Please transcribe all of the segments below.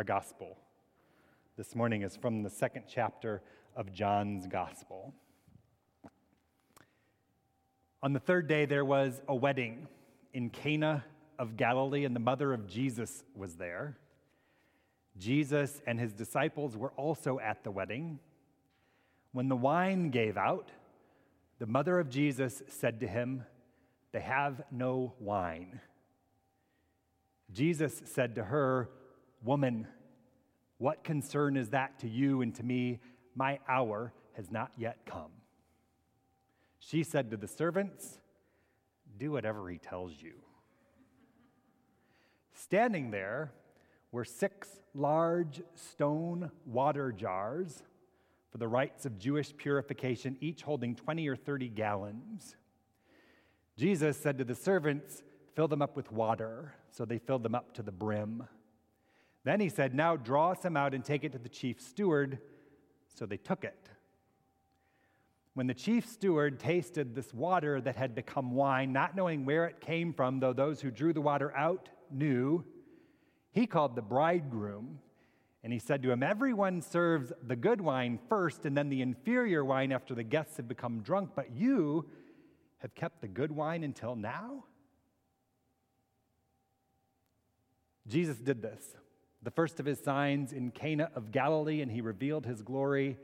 Our gospel this morning is from the second chapter of John's gospel. On the third day, there was a wedding in Cana of Galilee, and the mother of Jesus was there. Jesus and his disciples were also at the wedding. When the wine gave out, the mother of Jesus said to him, They have no wine. Jesus said to her, Woman, what concern is that to you and to me? My hour has not yet come. She said to the servants, Do whatever he tells you. Standing there were six large stone water jars for the rites of Jewish purification, each holding 20 or 30 gallons. Jesus said to the servants, Fill them up with water. So they filled them up to the brim. Then he said, Now draw some out and take it to the chief steward. So they took it. When the chief steward tasted this water that had become wine, not knowing where it came from, though those who drew the water out knew, he called the bridegroom and he said to him, Everyone serves the good wine first and then the inferior wine after the guests have become drunk, but you have kept the good wine until now? Jesus did this, the first of his signs in Cana of Galilee, and he revealed his glory,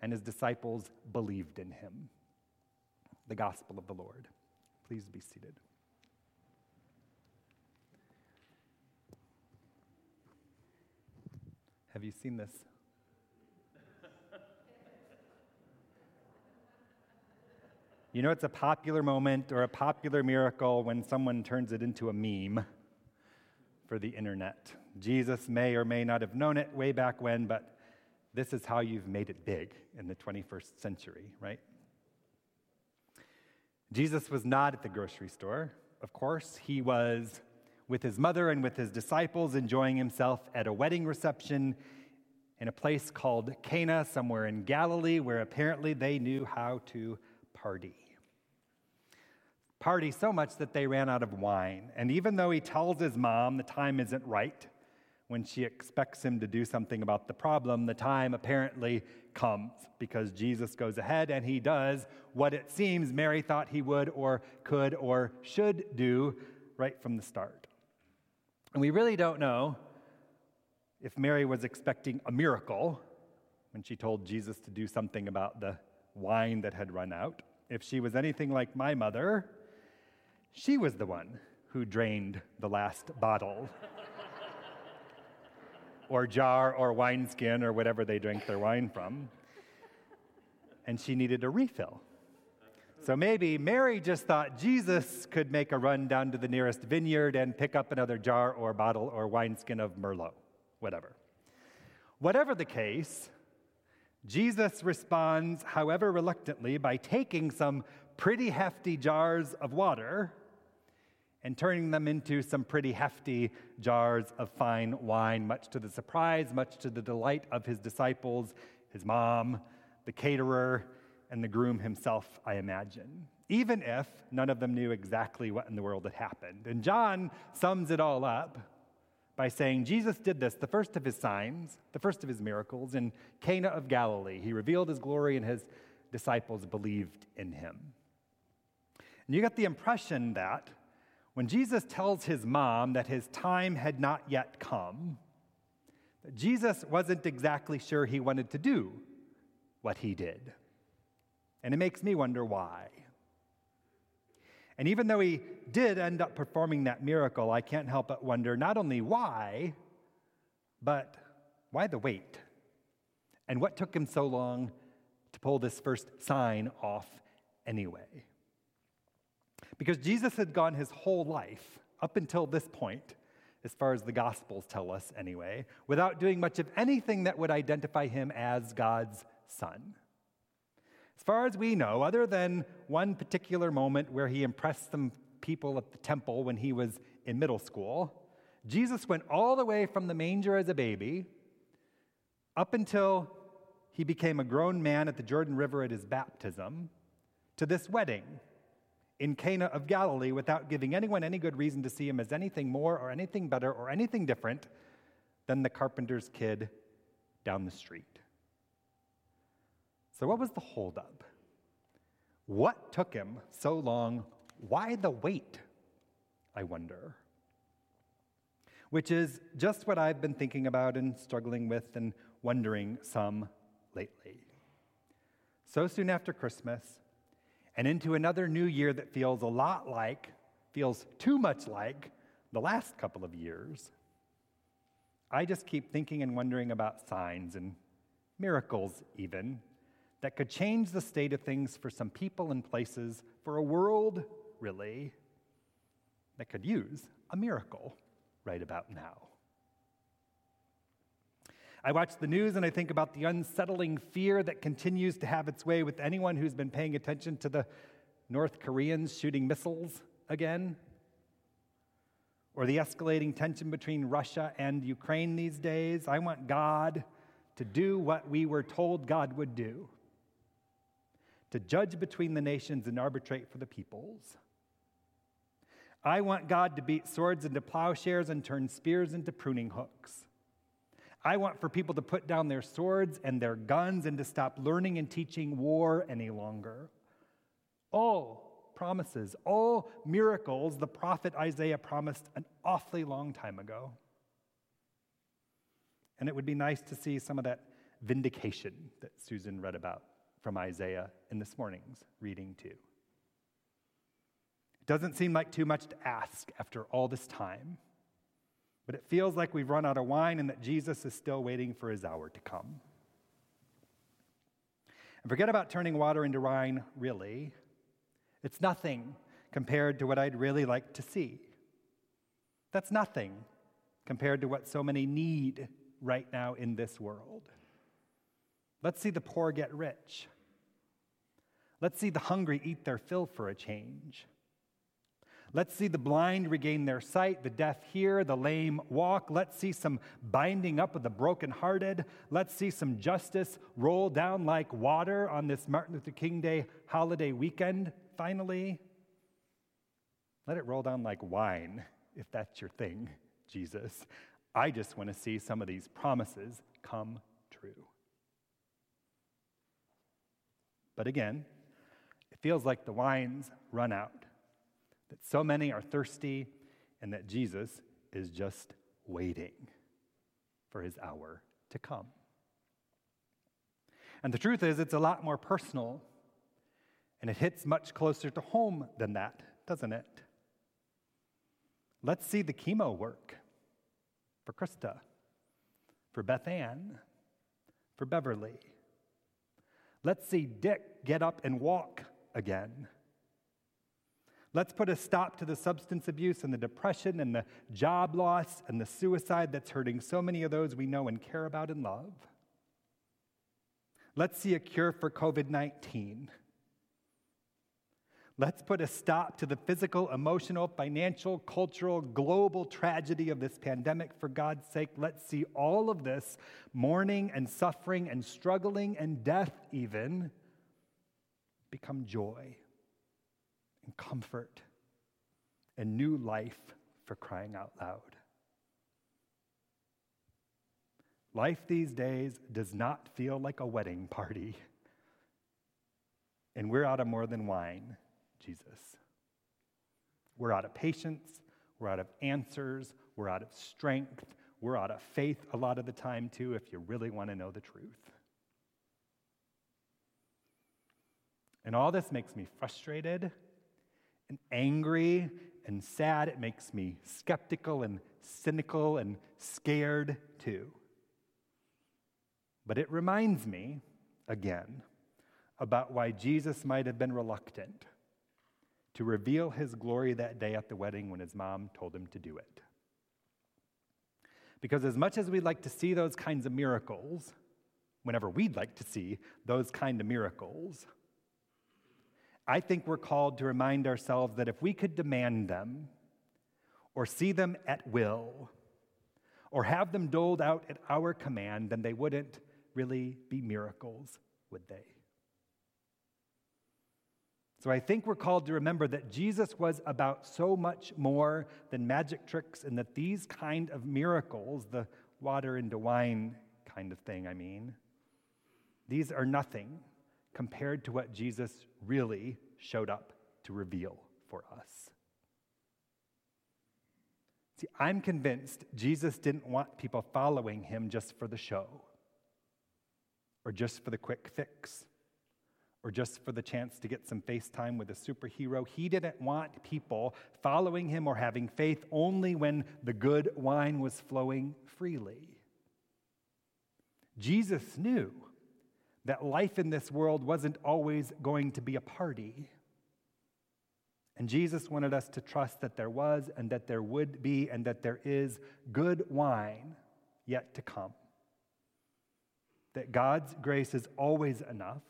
and his disciples believed in him. The gospel of the Lord. Please be seated. Have you seen this? You know, it's a popular moment or a popular miracle when someone turns it into a meme for the internet. Jesus may or may not have known it way back when, but this is how you've made it big in the 21st century, right? Jesus was not at the grocery store, of course. He was with his mother and with his disciples, enjoying himself at a wedding reception in a place called Cana, somewhere in Galilee, where apparently they knew how to party. Party so much that they ran out of wine. And even though he tells his mom the time isn't right, when she expects him to do something about the problem, the time apparently comes because Jesus goes ahead and he does what it seems Mary thought he would or could or should do right from the start. And we really don't know if Mary was expecting a miracle when she told Jesus to do something about the wine that had run out. If she was anything like my mother, she was the one who drained the last bottle or jar or wineskin or whatever they drink their wine from. And she needed a refill. So maybe Mary just thought Jesus could make a run down to the nearest vineyard and pick up another jar or bottle or wineskin of Merlot, whatever. Whatever the case, Jesus responds, however reluctantly, by taking some pretty hefty jars of water and turning them into some pretty hefty jars of fine wine, much to the surprise, much to the delight of his disciples, his mom, the caterer, and the groom himself, I imagine, even if none of them knew exactly what in the world had happened. And John sums it all up by saying Jesus did this, the first of his signs, the first of his miracles, in Cana of Galilee. He revealed his glory, and his disciples believed in him. And you get the impression that when Jesus tells his mom that his time had not yet come, that Jesus wasn't exactly sure he wanted to do what he did. And it makes me wonder why. And even though he did end up performing that miracle, I can't help but wonder not only why, but why the wait? And what took him so long to pull this first sign off anyway? Because Jesus had gone his whole life, up until this point, as far as the Gospels tell us anyway, without doing much of anything that would identify him as God's son. As far as we know, other than one particular moment where he impressed some people at the temple when he was in middle school, Jesus went all the way from the manger as a baby up until he became a grown man at the Jordan River at his baptism to this wedding in Cana of Galilee without giving anyone any good reason to see him as anything more or anything better or anything different than the carpenter's kid down the street. So, what was the holdup? What took him so long? Why the wait? I wonder. Which is just what I've been thinking about and struggling with and wondering some lately. So soon after Christmas, and into another new year that feels a lot like, feels too much like, the last couple of years, I just keep thinking and wondering about signs and miracles, even, that could change the state of things for some people and places, for a world, really, that could use a miracle right about now. I watch the news and I think about the unsettling fear that continues to have its way with anyone who's been paying attention to the North Koreans shooting missiles again, or the escalating tension between Russia and Ukraine these days. I want God to do what we were told God would do to judge between the nations and arbitrate for the peoples. I want God to beat swords into plowshares and turn spears into pruning hooks. I want for people to put down their swords and their guns and to stop learning and teaching war any longer. All promises, all miracles the prophet Isaiah promised an awfully long time ago. And it would be nice to see some of that vindication that Susan read about from Isaiah in this morning's reading, too. It doesn't seem like too much to ask after all this time, but it feels like we've run out of wine and that Jesus is still waiting for his hour to come. And forget about turning water into wine, really. It's nothing compared to what I'd really like to see. That's nothing compared to what so many need right now in this world. Let's see the poor get rich. Let's see the hungry eat their fill for a change. Let's see the blind regain their sight, the deaf hear, the lame walk. Let's see some binding up of the brokenhearted. Let's see some justice roll down like water on this Martin Luther King Day holiday weekend, finally. Let it roll down like wine, if that's your thing, Jesus. I just want to see some of these promises come true. But again, it feels like the wine's run out, that so many are thirsty, and that Jesus is just waiting for his hour to come. And the truth is, it's a lot more personal, and it hits much closer to home than that, doesn't it? Let's see the chemo work for Krista, for Beth Ann, for Beverly. Let's see Dick get up and walk again. Let's put a stop to the substance abuse and the depression and the job loss and the suicide that's hurting so many of those we know and care about and love. Let's see a cure for COVID 19. Let's put a stop to the physical, emotional, financial, cultural, global tragedy of this pandemic for God's sake. Let's see all of this mourning and suffering and struggling and death, even become joy and comfort and new life for crying out loud. Life these days does not feel like a wedding party. And we're out of more than wine, Jesus. We're out of patience. We're out of answers. We're out of strength. We're out of faith a lot of the time, too, if you really want to know the truth. And all this makes me frustrated and angry and sad. It makes me skeptical and cynical and scared too. But it reminds me, again, about why Jesus might have been reluctant to reveal his glory that day at the wedding when his mom told him to do it. Because as much as we'd like to see those kinds of miracles, whenever we'd like to see those kind of miracles, I think we're called to remind ourselves that if we could demand them, or see them at will, or have them doled out at our command, then they wouldn't really be miracles, would they? So I think we're called to remember that Jesus was about so much more than magic tricks, and that these kind of miracles, the water into wine kind of thing, I mean. These are nothing compared to what Jesus really showed up to reveal for us. See, I'm convinced Jesus didn't want people following him just for the show, or just for the quick fix, or just for the chance to get some FaceTime with a superhero. He didn't want people following him or having faith only when the good wine was flowing freely. Jesus knew that life in this world wasn't always going to be a party. And Jesus wanted us to trust that there was and that there would be and that there is good wine yet to come. That God's grace is always enough.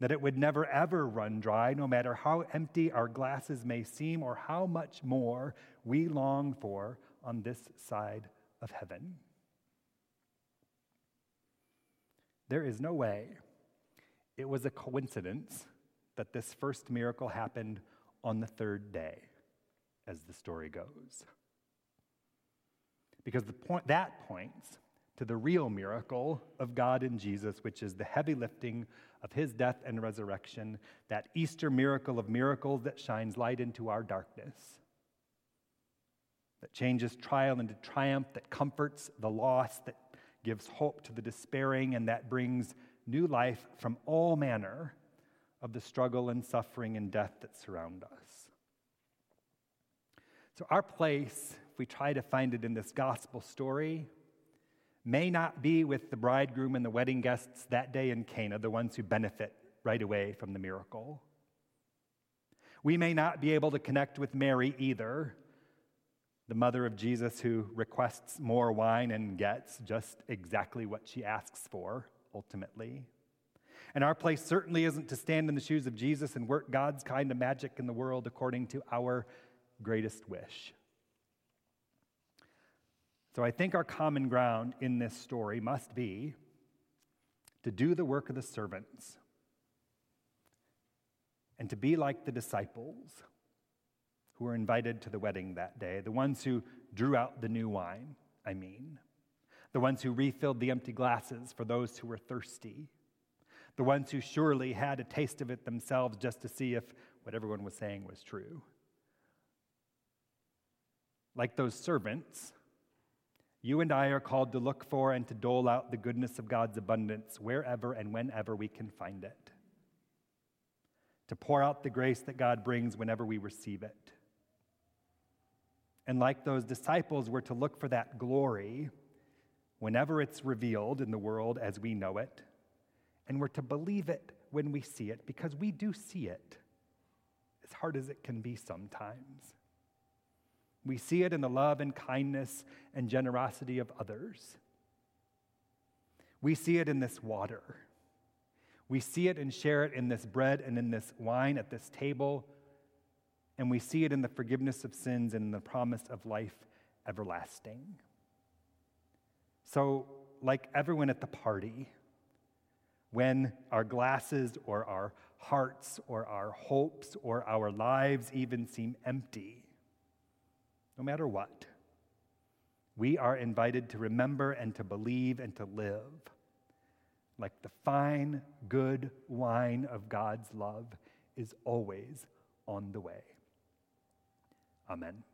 That it would never ever run dry, no matter how empty our glasses may seem or how much more we long for on this side of heaven. There is no way it was a coincidence that this first miracle happened on the third day, as the story goes. Because the point, that points to the real miracle of God in Jesus, which is the heavy lifting of his death and resurrection, that Easter miracle of miracles that shines light into our darkness, that changes trial into triumph, that comforts the lost, that gives hope to the despairing, and that brings new life from all manner of the struggle and suffering and death that surround us. So, our place, if we try to find it in this gospel story, may not be with the bridegroom and the wedding guests that day in Cana, the ones who benefit right away from the miracle. We may not be able to connect with Mary either, the mother of Jesus who requests more wine and gets just exactly what she asks for, ultimately. And our place certainly isn't to stand in the shoes of Jesus and work God's kind of magic in the world according to our greatest wish. So I think our common ground in this story must be to do the work of the servants and to be like the disciples who were invited to the wedding that day, the ones who drew out the new wine, I mean, the ones who refilled the empty glasses for those who were thirsty, the ones who surely had a taste of it themselves just to see if what everyone was saying was true. Like those servants, you and I are called to look for and to dole out the goodness of God's abundance wherever and whenever we can find it. To pour out the grace that God brings whenever we receive it. And like those disciples, we're to look for that glory whenever it's revealed in the world as we know it. And we're to believe it when we see it because we do see it, as hard as it can be sometimes. We see it in the love and kindness and generosity of others. We see it in this water. We see it and share it in this bread and in this wine at this table and we see it in the forgiveness of sins and in the promise of life everlasting. So, like everyone at the party, when our glasses or our hearts or our hopes or our lives even seem empty, no matter what, we are invited to remember and to believe and to live like the fine, good wine of God's love is always on the way. Amen.